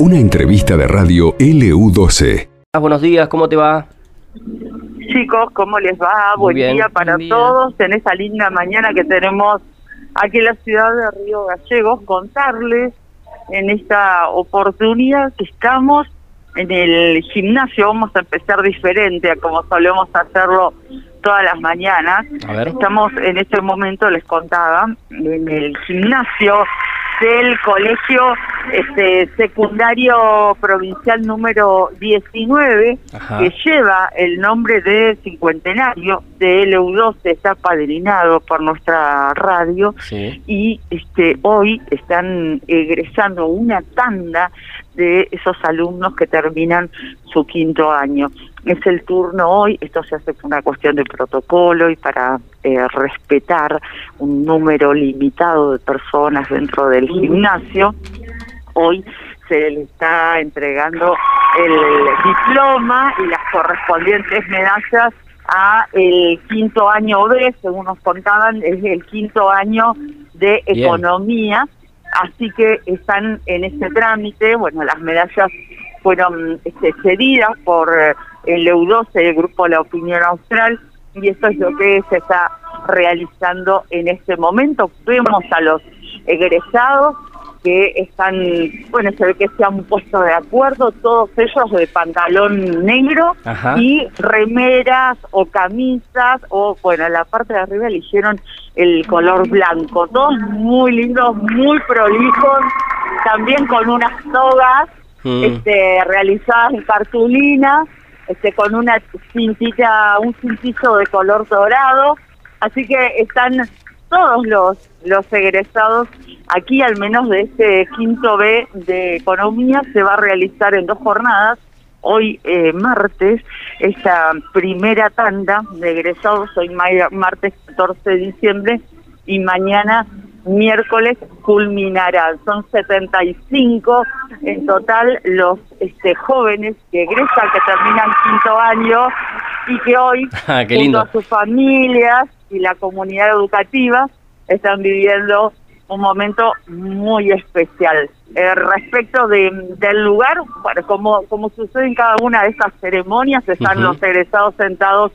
Una entrevista de radio LU12. Ah, buenos días, ¿cómo te va? Chicos, ¿cómo les va? Buen bien, día para buen día. todos en esta linda mañana que tenemos aquí en la ciudad de Río Gallegos. Contarles en esta oportunidad que estamos en el gimnasio. Vamos a empezar diferente a como solemos hacerlo todas las mañanas. A ver. Estamos en este momento, les contaba, en el gimnasio del colegio este, secundario provincial número 19, Ajá. que lleva el nombre de cincuentenario de LU12, está padrinado por nuestra radio Sí. y este hoy están egresando una tanda de esos alumnos que terminan su quinto año. Es el turno hoy, esto se hace por una cuestión de protocolo y para eh, respetar un número limitado de personas dentro del gimnasio. Hoy se le está entregando el diploma y las correspondientes medallas a el quinto año B, según nos contaban, es el quinto año de Bien. Así que están en ese trámite, bueno, las medallas fueron este, cedidas por eh, el EU12, el Grupo La Opinión Austral, y esto es lo que se está realizando en este momento. Vemos a los egresados que están, bueno, se ve que se han puesto de acuerdo, todos ellos de pantalón negro Ajá. y remeras o camisas, o bueno, en la parte de arriba eligieron el color blanco, todos muy lindos, muy prolijos, también con unas togas Mm. este, realizadas en cartulina, este, con una cintilla, un cintillo de color dorado, así que están todos los, los egresados aquí, al menos de este quinto B de economía, se va a realizar en dos jornadas. Hoy, eh, martes, esta primera tanda de egresados, hoy ma- martes 14 de diciembre, y mañana miércoles culminarán. Son 75 en total los este, jóvenes que egresan, que terminan quinto año y que hoy, Ah, junto a sus familias y la comunidad educativa, están viviendo un momento muy especial. Eh, respecto de, del lugar, bueno, como, como sucede en cada una de estas ceremonias, están los egresados sentados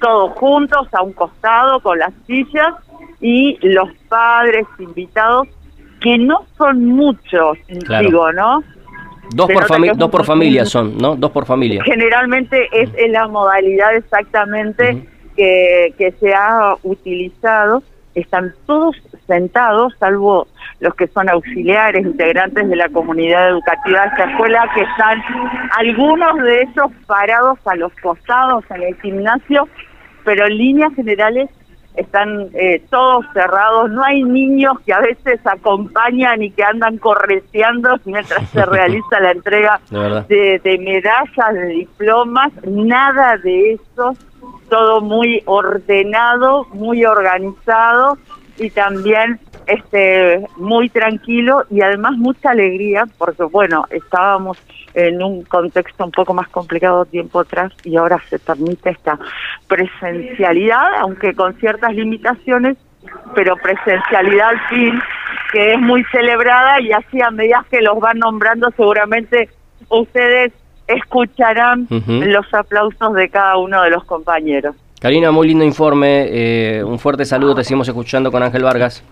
todos juntos a un costado con las sillas y los padres invitados que no son muchos Claro. digo no Dos Se por, nota fami- que es dos por familia son, ¿no? Dos por familia. generalmente es en la modalidad exactamente. Que, que se ha utilizado están todos sentados salvo los que son auxiliares integrantes de la comunidad educativa de esta escuela que están algunos de ellos parados a los costados en el gimnasio pero en líneas generales están eh, todos cerrados, no hay niños que a veces acompañan y que andan correteando mientras se realiza la entrega de, de medallas, de diplomas, nada de eso, todo muy ordenado, muy organizado y también este muy tranquilo y además mucha alegría porque bueno, estábamos en un contexto un poco más complicado tiempo atrás y ahora se permite esta presencialidad, aunque con ciertas limitaciones, pero presencialidad al fin, que es muy celebrada y así a medida que los van nombrando seguramente ustedes escucharán los aplausos de cada uno de los compañeros. Karina, muy lindo informe. eh, un fuerte saludo. Te seguimos escuchando con Ángel Vargas.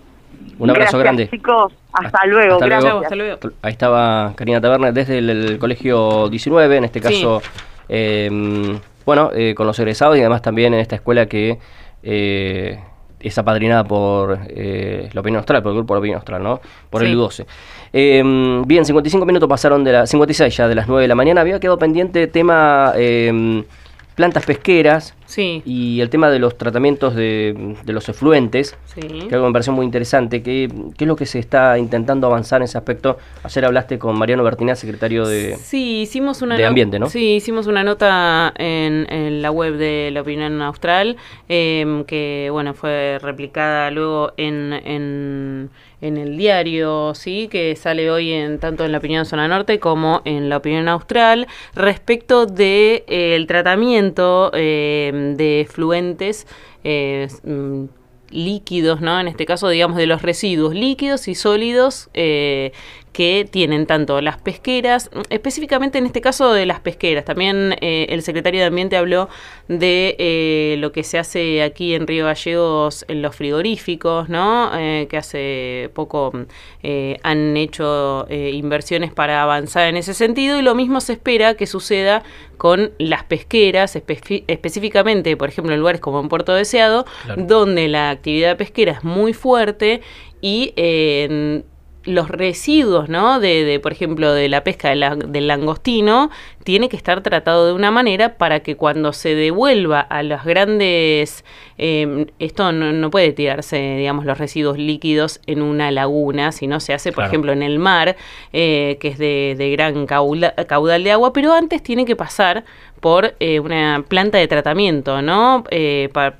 Un abrazo Gracias, grande. chicos. Hasta luego. hasta luego. gracias. Hasta luego. Ahí estaba Karina Taberner desde el, el colegio 19, en este Sí. caso, eh, bueno, eh, con los egresados y además también en esta escuela que eh, es apadrinada por eh, la opinión austral, por el grupo de la opinión austral, ¿no? Por el Sí. U12. Eh, bien, 55 minutos pasaron de las 56 ya de las 9 de la mañana. Había quedado pendiente tema eh, plantas pesqueras Sí. y el tema de los tratamientos de, de los efluentes Sí. que algo me pareció muy interesante. ¿Qué, ¿Qué es lo que se está intentando avanzar en ese aspecto? Ayer hablaste con Mariano Bertinaz, secretario de... Sí, hicimos una de no- ambiente, ¿no? Sí, hicimos una nota en, en la web de la opinión austral em, que bueno fue replicada luego en, en, en el diario, sí, que sale hoy en tanto en la opinión zona norte como en la opinión austral respecto de eh, el tratamiento em, de fluentes. eh, mm, líquidos, ¿no? En este caso, digamos, de los residuos líquidos y sólidos eh, que tienen tanto las pesqueras, específicamente en este caso de las pesqueras. También eh, el secretario de Ambiente habló de eh, lo que se hace aquí en Río Gallegos en los frigoríficos, ¿no? que hace poco han hecho inversiones para avanzar en ese sentido y lo mismo se espera que suceda con las pesqueras, específicamente, por ejemplo, en lugares como en Puerto Deseado, donde la actividad pesquera es muy fuerte y eh, los residuos, ¿no? De, de, por ejemplo, de la pesca del langostino, tiene que estar tratado de una manera para que cuando se devuelva a los grandes, em, esto no, puede tirarse, digamos, los residuos líquidos en una laguna, sino se hace, por ejemplo, en el mar, eh, que es de, gran caudal de agua, pero antes tiene que pasar por eh, una planta de tratamiento, ¿no? Eh, para